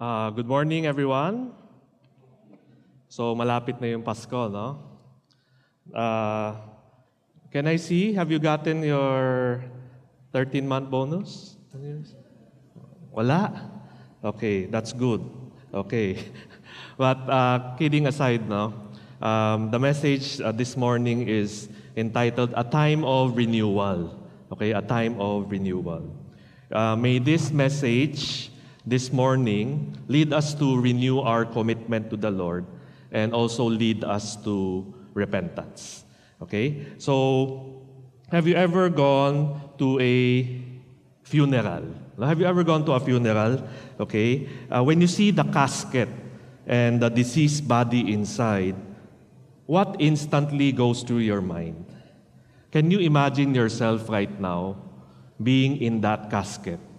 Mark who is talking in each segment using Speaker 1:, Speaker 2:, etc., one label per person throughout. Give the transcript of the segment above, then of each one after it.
Speaker 1: Uh, good morning, everyone. So, malapit na yung Pasko, no? Uh, can I see, have you gotten your 13-month bonus? Wala? Okay, that's good. Okay. But uh, kidding aside, no? Um, the message uh, this morning is entitled A Time of Renewal. Okay, a time of renewal. Uh, may this message this morning lead us to renew our commitment to the Lord and also lead us to repentance. Okay? So, have you ever gone to a funeral? Have you ever gone to a funeral? Okay? Uh, when you see the casket and the deceased body inside, what instantly goes through your mind? Can you imagine yourself right now being in that casket?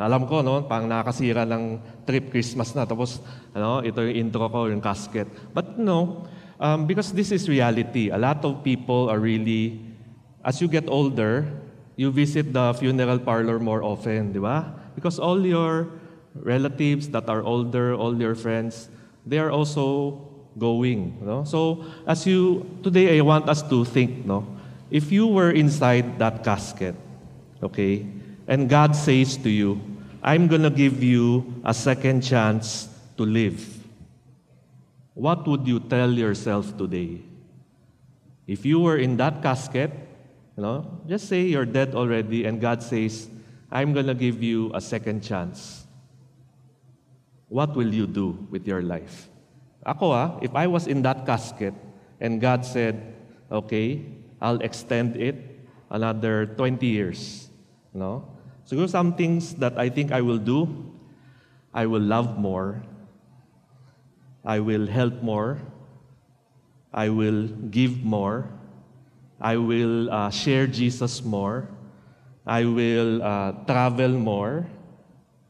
Speaker 1: Alam ko, no, pang nakasira ng trip Christmas na, tapos ano, ito yung intro ko, yung casket. But no, um, because this is reality. A lot of people are really, as you get older, you visit the funeral parlor more often, di ba? Because all your relatives that are older, all your friends, they are also going. No? So, as you, today I want us to think, no? If you were inside that casket, okay, and God says to you, I'm going to give you a second chance to live. What would you tell yourself today? If you were in that casket, you know, just say you're dead already and God says, I'm going to give you a second chance. What will you do with your life? Ako ah, if I was in that casket and God said, okay, I'll extend it another 20 years, you know, So some things that I think I will do. I will love more. I will help more. I will give more. I will uh, share Jesus more. I will uh, travel more.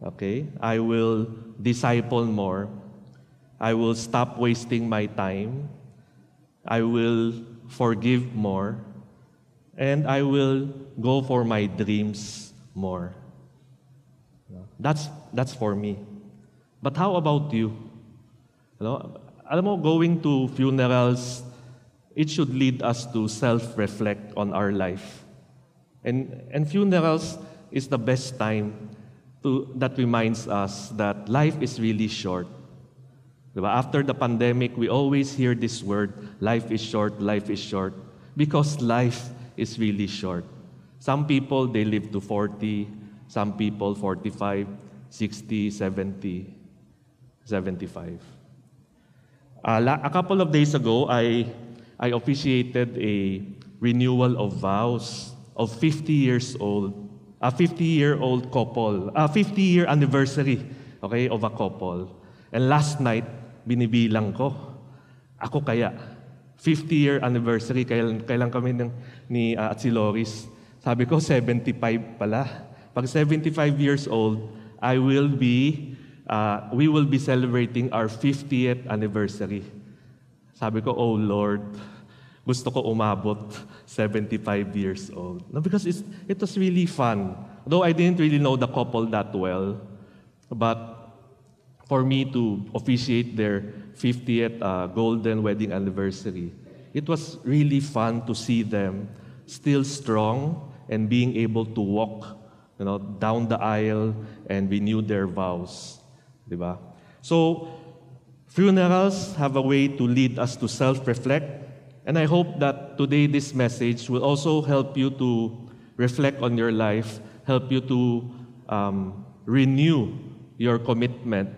Speaker 1: Okay? I will disciple more. I will stop wasting my time. I will forgive more. And I will go for my dreams more. That's, that's for me. But how about you? you know, alam mo, going to funerals, it should lead us to self-reflect on our life. And, and funerals is the best time to, that reminds us that life is really short. Diba? After the pandemic, we always hear this word, life is short, life is short, because life is really short. Some people, they live to 40, some people 45, 60, 70, 75. Uh, a couple of days ago, I, I officiated a renewal of vows of 50 years old, a 50 year old couple, a 50 year anniversary okay, of a couple. And last night, binibilang ko, ako kaya, 50 year anniversary, kailan, kailan kami ng, ni uh, at si Loris, sabi ko, 75 pala. Pag 75 years old, I will be, uh, we will be celebrating our 50th anniversary. Sabi ko, oh Lord, gusto ko umabot 75 years old. No, because it's, it was really fun. Though I didn't really know the couple that well, but for me to officiate their 50th uh, golden wedding anniversary, it was really fun to see them still strong and being able to walk you know, down the aisle and renew their vows. Diba? So, funerals have a way to lead us to self-reflect. And I hope that today this message will also help you to reflect on your life, help you to um, renew your commitment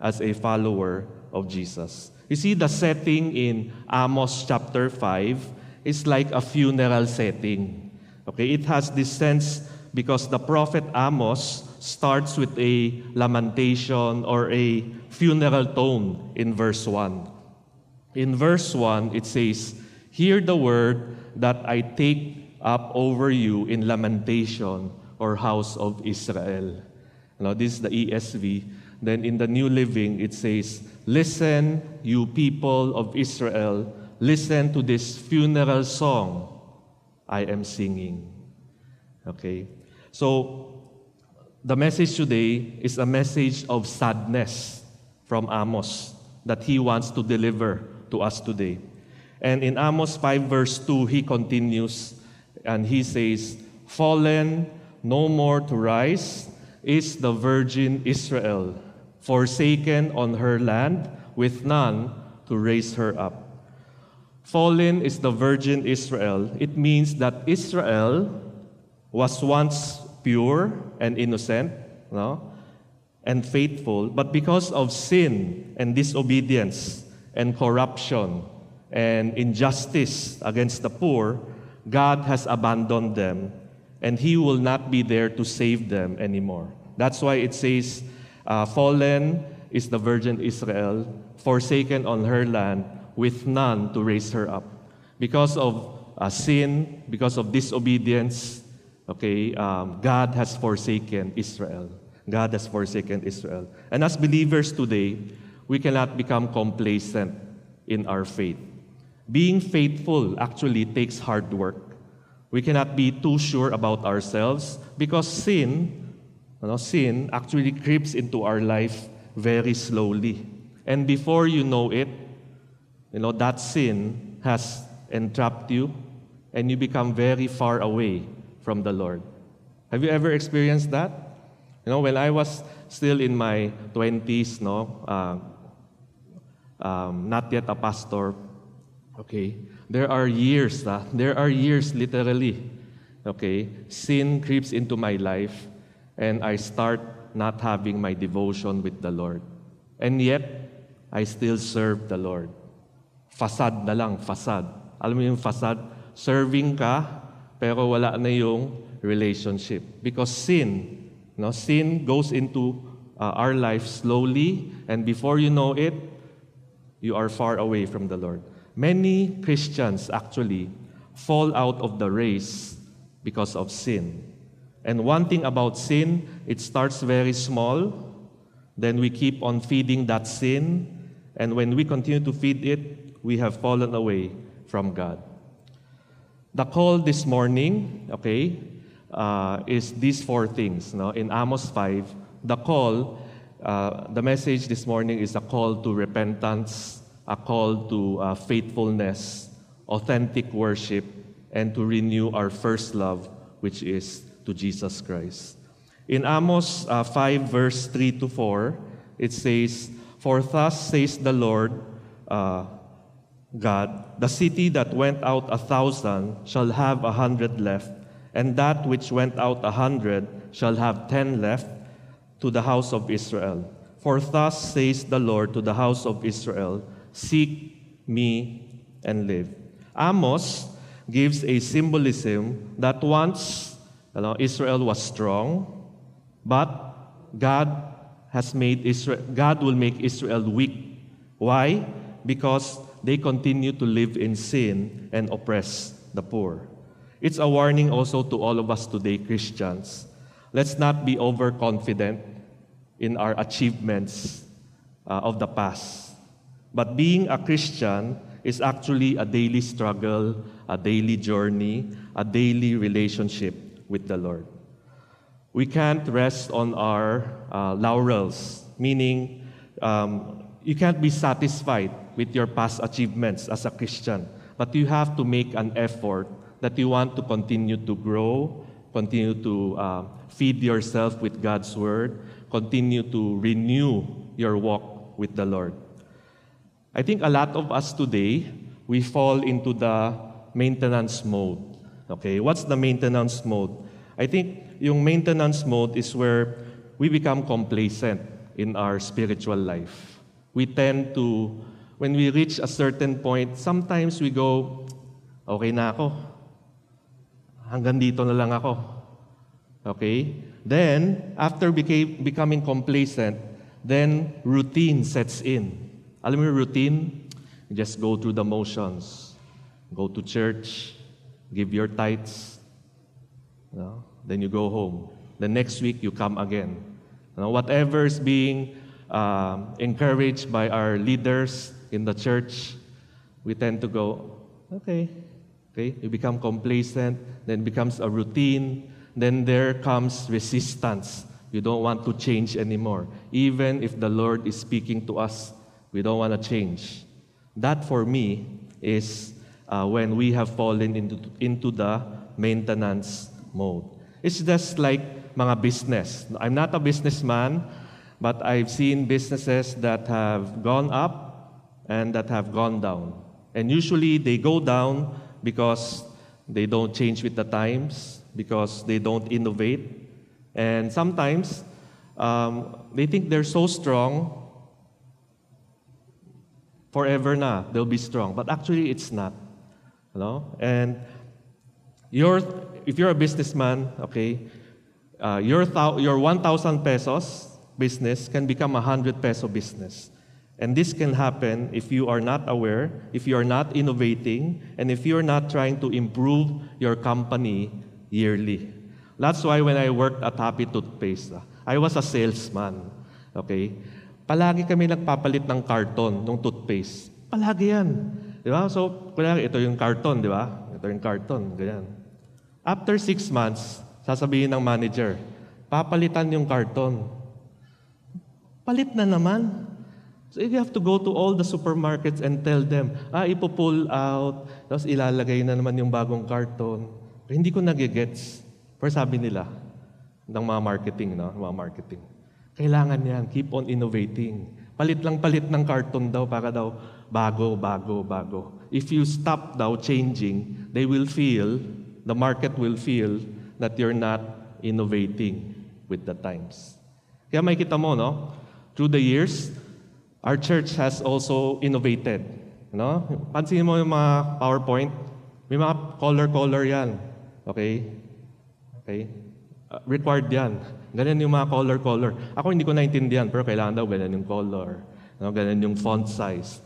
Speaker 1: as a follower of Jesus. You see, the setting in Amos chapter 5 is like a funeral setting. Okay, it has this sense because the prophet Amos starts with a lamentation or a funeral tone in verse 1. In verse 1, it says, Hear the word that I take up over you in lamentation, or house of Israel. Now, this is the ESV. Then in the New Living, it says, Listen, you people of Israel, listen to this funeral song I am singing. Okay? So, the message today is a message of sadness. from Amos that he wants to deliver to us today. And in Amos 5, verse 2, he continues and he says, Fallen, no more to rise, is the virgin Israel, forsaken on her land, with none to raise her up. Fallen is the virgin Israel. It means that Israel was once pure and innocent, no? and faithful, but because of sin and disobedience and corruption and injustice against the poor, God has abandoned them and He will not be there to save them anymore. That's why it says, uh, Fallen is the virgin Israel, forsaken on her land, with none to raise her up. Because of uh, sin, because of disobedience, okay, um, God has forsaken Israel. God has forsaken Israel. And as believers today, we cannot become complacent in our faith. Being faithful actually takes hard work. We cannot be too sure about ourselves because sin, you know, sin actually creeps into our life very slowly. And before you know it, you know, that sin has entrapped you and you become very far away from the Lord. Have you ever experienced that? You know, when I was still in my 20s, no, uh, um, not yet a pastor, okay, there are years, uh, there are years literally, okay, sin creeps into my life and I start not having my devotion with the Lord. And yet, I still serve the Lord. Fasad na lang, fasad. Alam mo yung fasad? Serving ka, pero wala na yung relationship. Because sin, no, sin goes into uh, our life slowly, and before you know it, you are far away from the Lord. Many Christians actually fall out of the race because of sin. And one thing about sin, it starts very small, then we keep on feeding that sin, and when we continue to feed it, we have fallen away from God. The call this morning, okay, uh, is these four things. No? In Amos 5, the call, uh, the message this morning is a call to repentance, a call to uh, faithfulness, authentic worship, and to renew our first love, which is to Jesus Christ. In Amos uh, 5, verse 3 to 4, it says, For thus says the Lord uh, God, the city that went out a thousand shall have a hundred left, and that which went out a hundred shall have ten left to the house of Israel. For thus says the Lord to the house of Israel, Seek me and live. Amos gives a symbolism that once you know, Israel was strong, but God has made Israel, God will make Israel weak. Why? Because they continue to live in sin and oppress the poor. It's a warning also to all of us today, Christians. Let's not be overconfident in our achievements uh, of the past. But being a Christian is actually a daily struggle, a daily journey, a daily relationship with the Lord. We can't rest on our uh, laurels, meaning um, you can't be satisfied with your past achievements as a Christian, but you have to make an effort that you want to continue to grow, continue to uh, feed yourself with God's Word, continue to renew your walk with the Lord. I think a lot of us today, we fall into the maintenance mode. Okay, what's the maintenance mode? I think yung maintenance mode is where we become complacent in our spiritual life. We tend to, when we reach a certain point, sometimes we go, okay na ako, hanggang dito na lang ako. Okay? Then, after became, becoming complacent, then routine sets in. Alam mo yung routine? You just go through the motions. Go to church, give your tithes, you know, then you go home. The next week, you come again. You whatever is being uh, encouraged by our leaders in the church, we tend to go, okay, Okay? You become complacent, then becomes a routine, then there comes resistance You don't want to change anymore. Even if the Lord is speaking to us, we don't want to change. That for me is uh, when we have fallen into, into the maintenance mode. It's just like mga business. I'm not a businessman, but I've seen businesses that have gone up and that have gone down. And usually they go down because they don't change with the times, because they don't innovate. And sometimes um, they think they're so strong, forever na, they'll be strong. But actually, it's not. You know? And your, if you're a businessman, okay, uh, your, your 1,000 pesos business can become a 100 peso business. And this can happen if you are not aware, if you are not innovating, and if you're not trying to improve your company yearly. That's why when I worked at Happy Toothpaste, ah, I was a salesman. Okay? Palagi kami nagpapalit ng karton ng toothpaste. Palagi yan. Di ba? So, kunwari, ito yung karton, di ba? Ito yung karton, ganyan. After six months, sasabihin ng manager, papalitan yung karton. Palit na naman. So you have to go to all the supermarkets and tell them, ah, ipo-pull out, tapos ilalagay na naman yung bagong karton. Pero hindi ko nagigets. Pero sabi nila, ng mga marketing, no? mga marketing, kailangan yan, keep on innovating. Palit lang palit ng karton daw para daw bago, bago, bago. If you stop daw changing, they will feel, the market will feel that you're not innovating with the times. Kaya may kita mo, no? Through the years, Our church has also innovated. No? Pansin mo yung mga PowerPoint, may mga color-color yan. Okay? Okay? Uh, required yan. Ganyan yung mga color-color. Ako hindi ko naintindihan, pero kailangan daw ganyan yung color. No? Ganyan yung font size.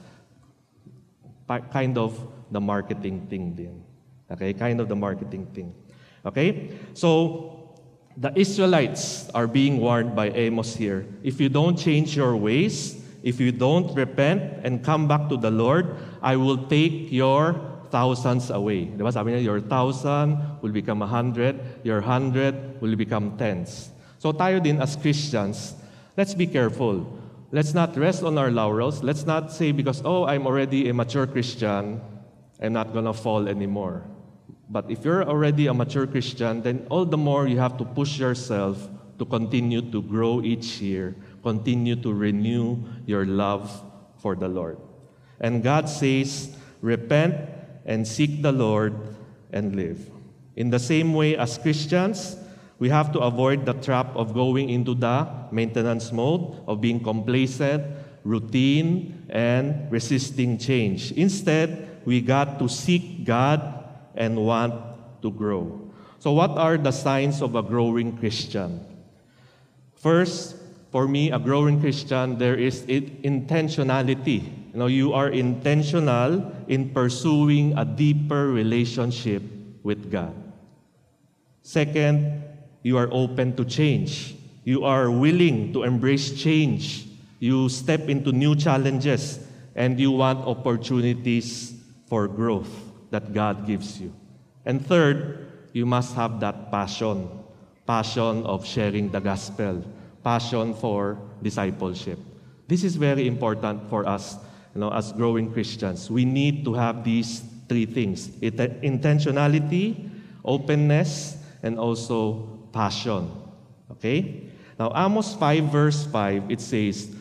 Speaker 1: Pa- kind of the marketing thing din. Okay? Kind of the marketing thing. Okay? So, the Israelites are being warned by Amos here. If you don't change your ways, if you don't repent and come back to the Lord, I will take your thousands away. Diba? Sabi niya, your thousand will become a hundred, your hundred will become tens. So tayo din as Christians, let's be careful. Let's not rest on our laurels. Let's not say because, oh, I'm already a mature Christian, I'm not going to fall anymore. But if you're already a mature Christian, then all the more you have to push yourself to continue to grow each year continue to renew your love for the Lord. And God says, repent and seek the Lord and live. In the same way as Christians, we have to avoid the trap of going into the maintenance mode, of being complacent, routine, and resisting change. Instead, we got to seek God and want to grow. So, what are the signs of a growing Christian? First, for me, a growing Christian, there is intentionality. You know, you are intentional in pursuing a deeper relationship with God. Second, you are open to change. You are willing to embrace change. You step into new challenges and you want opportunities for growth that God gives you. And third, you must have that passion passion of sharing the gospel passion for discipleship. This is very important for us, you know, as growing Christians. We need to have these three things: intentionality, openness, and also passion. Okay? Now, Amos 5, verse 5, it says,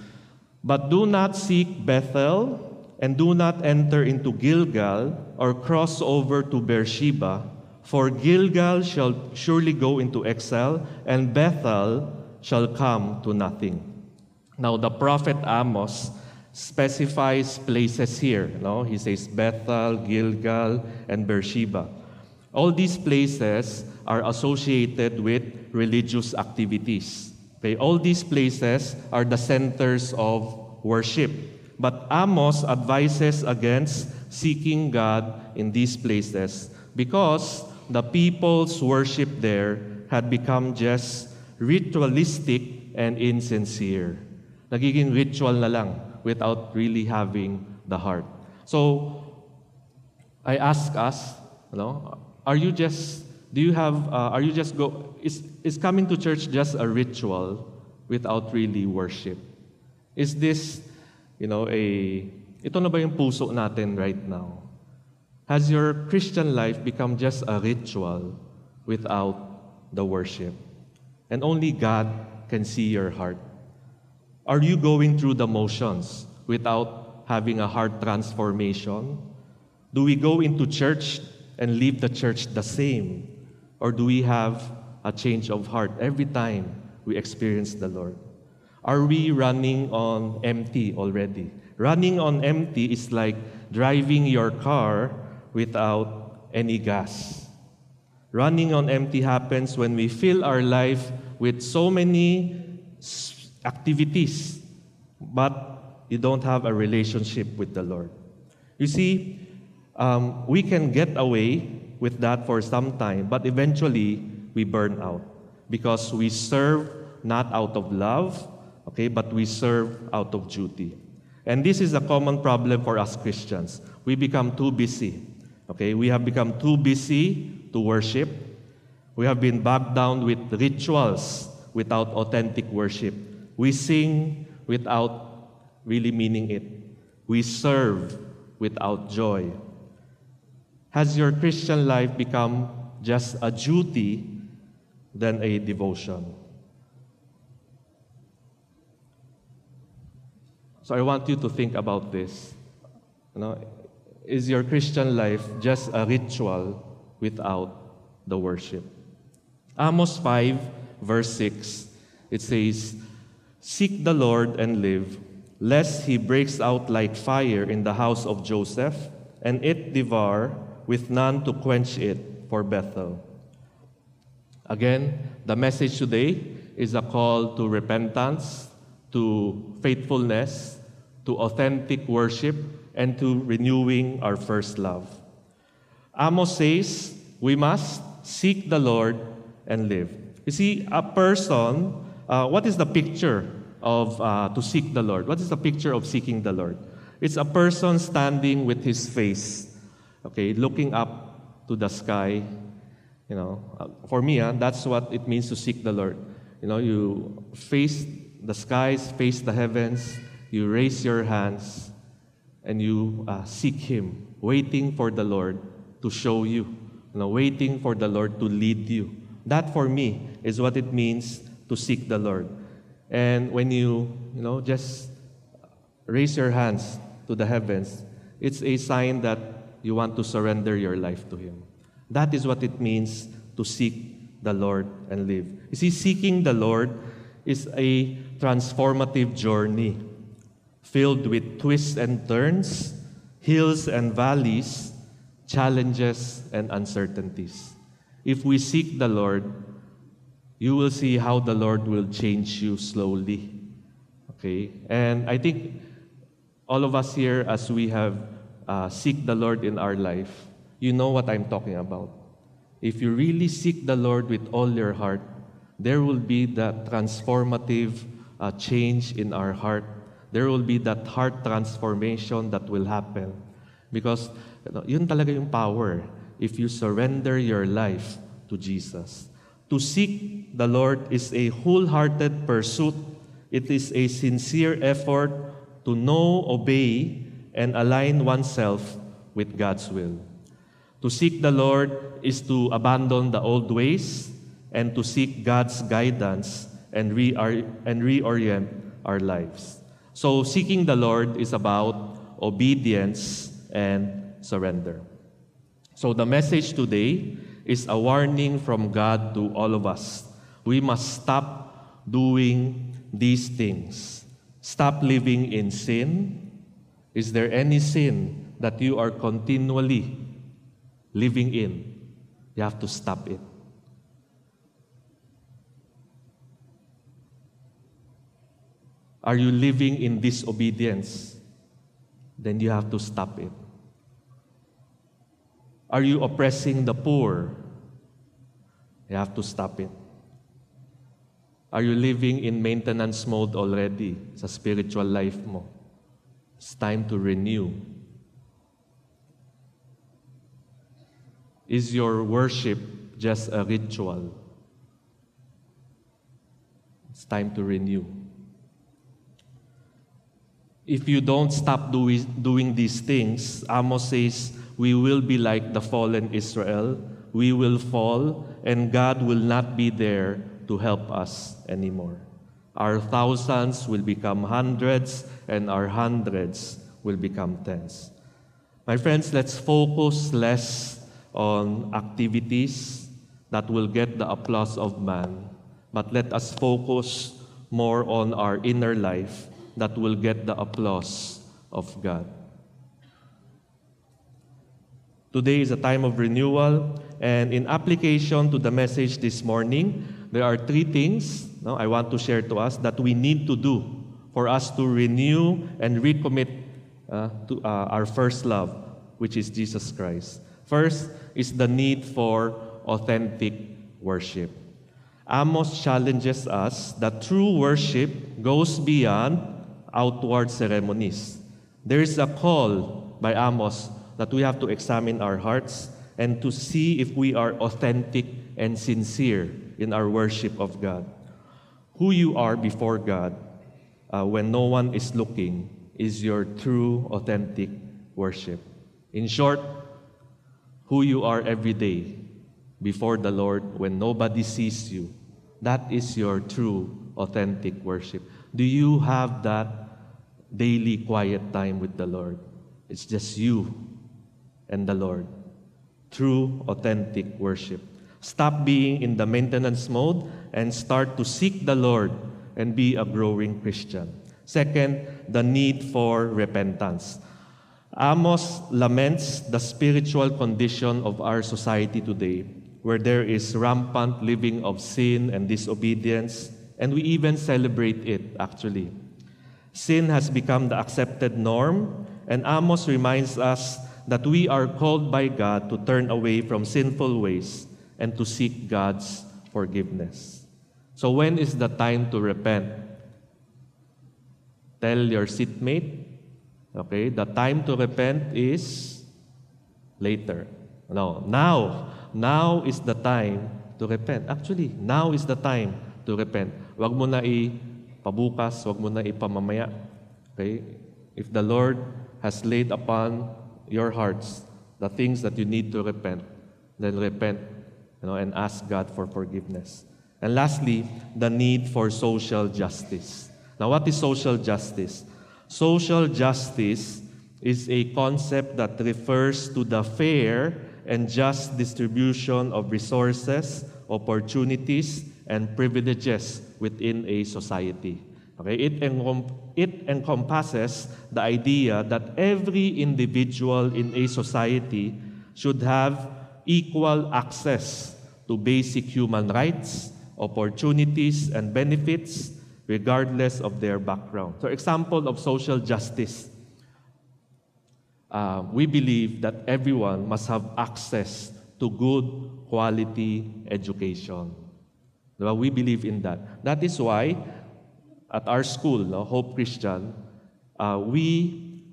Speaker 1: But do not seek Bethel, and do not enter into Gilgal, or cross over to Beersheba, for Gilgal shall surely go into exile, and Bethel shall come to nothing. Now, the prophet Amos specifies places here. No? He says Bethel, Gilgal, and Beersheba. All these places are associated with religious activities. Okay? All these places are the centers of worship. But Amos advises against seeking God in these places because the people's worship there had become just ritualistic and insincere. Nagiging ritual na lang without really having the heart. So, I ask us, you know, are you just Do you have, uh, are you just go, is, is coming to church just a ritual without really worship? Is this, you know, a, ito na ba yung puso natin right now? Has your Christian life become just a ritual without the worship? And only God can see your heart. Are you going through the motions without having a heart transformation? Do we go into church and leave the church the same? Or do we have a change of heart every time we experience the Lord? Are we running on empty already? Running on empty is like driving your car without any gas. Running on empty happens when we fill our life with so many activities, but you don't have a relationship with the Lord. You see, um, we can get away with that for some time, but eventually we burn out because we serve not out of love, okay, but we serve out of duty. And this is a common problem for us Christians. We become too busy. Okay, we have become too busy to worship. We have been bogged down with rituals without authentic worship. We sing without really meaning it. We serve without joy. Has your Christian life become just a duty than a devotion? So I want you to think about this. You know, is your Christian life just a ritual without the worship? Amos 5, verse 6, it says, Seek the Lord and live, lest he breaks out like fire in the house of Joseph, and it devour, with none to quench it for Bethel. Again, the message today is a call to repentance, to faithfulness, to authentic worship, and to renewing our first love. Amos says, we must seek the Lord and live. You see, a person, uh, what is the picture of uh, to seek the Lord? What is the picture of seeking the Lord? It's a person standing with his face, okay, looking up to the sky. You know, uh, for me, uh, that's what it means to seek the Lord. You know, you face the skies, face the heavens, you raise your hands, and you uh, seek Him, waiting for the Lord to show you, you know, waiting for the Lord to lead you. That for me is what it means to seek the Lord. And when you, you know, just raise your hands to the heavens, it's a sign that you want to surrender your life to Him. That is what it means to seek the Lord and live. You see, seeking the Lord is a transformative journey filled with twists and turns, hills and valleys, challenges and uncertainties. If we seek the Lord, you will see how the Lord will change you slowly. Okay? And I think all of us here, as we have uh, seek the Lord in our life, you know what I'm talking about. If you really seek the Lord with all your heart, there will be that transformative uh, change in our heart there will be that heart transformation that will happen. Because you know, yun talaga yung power if you surrender your life to Jesus. To seek the Lord is a wholehearted pursuit. It is a sincere effort to know, obey, and align oneself with God's will. To seek the Lord is to abandon the old ways and to seek God's guidance and, re- and reorient our lives. So, seeking the Lord is about obedience and surrender. So, the message today is a warning from God to all of us. We must stop doing these things. Stop living in sin. Is there any sin that you are continually living in? You have to stop it. Are you living in disobedience? Then you have to stop it. Are you oppressing the poor? You have to stop it. Are you living in maintenance mode already sa spiritual life mo? It's time to renew. Is your worship just a ritual. It's time to renew. If you don't stop doing, doing these things, Amos says, we will be like the fallen Israel. We will fall, and God will not be there to help us anymore. Our thousands will become hundreds, and our hundreds will become tens. My friends, let's focus less on activities that will get the applause of man, but let us focus more on our inner life that will get the applause of God. Today is a time of renewal, and in application to the message this morning, there are three things no, I want to share to us that we need to do for us to renew and recommit uh, to uh, our first love, which is Jesus Christ. First is the need for authentic worship. Amos challenges us that true worship goes beyond outward ceremonies. There is a call by Amos that we have to examine our hearts and to see if we are authentic and sincere in our worship of God. Who you are before God uh, when no one is looking is your true, authentic worship. In short, who you are every day before the Lord when nobody sees you, that is your true, authentic worship. Do you have that daily quiet time with the Lord? It's just you and the Lord. True, authentic worship. Stop being in the maintenance mode and start to seek the Lord and be a growing Christian. Second, the need for repentance. Amos laments the spiritual condition of our society today, where there is rampant living of sin and disobedience, and we even celebrate it, actually. Sin has become the accepted norm, and Amos reminds us that we are called by God to turn away from sinful ways and to seek God's forgiveness. So, when is the time to repent? Tell your seatmate, okay, the time to repent is later. No, now. Now is the time to repent. Actually, now is the time to repent. Huwag mo na ipabukas, huwag mo na ipamamaya. Okay? If the Lord has laid upon your hearts the things that you need to repent, then repent you know, and ask God for forgiveness. And lastly, the need for social justice. Now, what is social justice? Social justice is a concept that refers to the fair and just distribution of resources, opportunities, and privileges within a society. Okay, it, it encompasses the idea that every individual in a society should have equal access to basic human rights, opportunities, and benefits regardless of their background. So, example of social justice. Uh, we believe that everyone must have access to good quality education. We believe in that. That is why at our school, no, Hope Christian, uh, we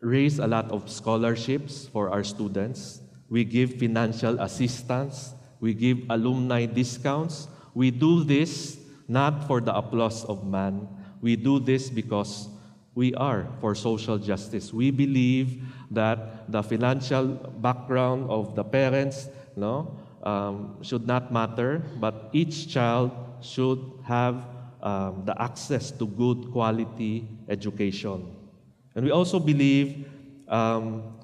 Speaker 1: raise a lot of scholarships for our students. We give financial assistance. We give alumni discounts. We do this not for the applause of man. We do this because we are for social justice. We believe that the financial background of the parents no, um, should not matter, but each child should have um, the access to good quality education. And we also believe um,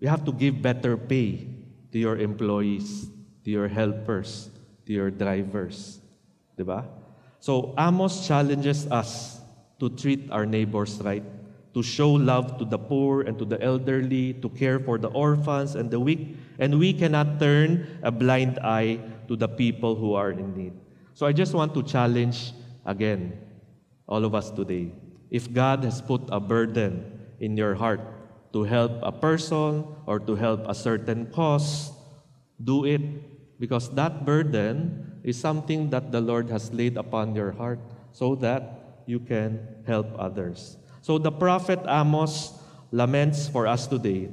Speaker 1: you have to give better pay to your employees, to your helpers, to your drivers. Diba? So Amos challenges us to treat our neighbors right, to show love to the poor and to the elderly, to care for the orphans and the weak, and we cannot turn a blind eye to the people who are in need. So I just want to challenge again all of us today. If God has put a burden in your heart to help a person or to help a certain cause, do it because that burden is something that the Lord has laid upon your heart so that you can help others. So the prophet Amos laments for us today.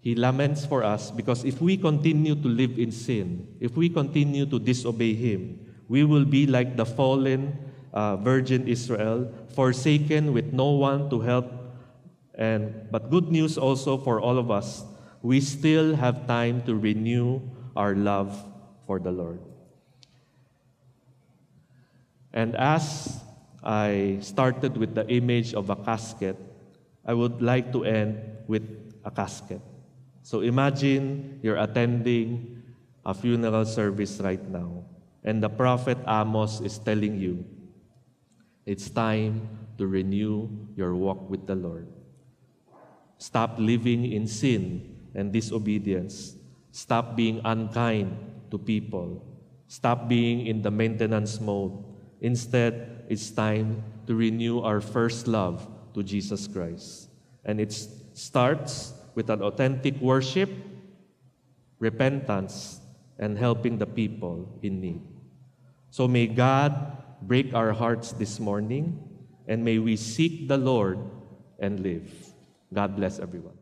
Speaker 1: He laments for us because if we continue to live in sin, if we continue to disobey Him, we will be like the fallen uh, virgin Israel, forsaken with no one to help. And but good news also for all of us, we still have time to renew our love for the Lord. And as I started with the image of a casket, I would like to end with a casket. So imagine you're attending a funeral service right now, and the prophet Amos is telling you, it's time to renew your walk with the Lord. Stop living in sin and disobedience. Stop being unkind to people. Stop being in the maintenance mode. Instead, it's time to renew our first love to Jesus Christ. And it starts with an authentic worship, repentance, and helping the people in need. So may God break our hearts this morning, and may we seek the Lord and live. God bless everyone.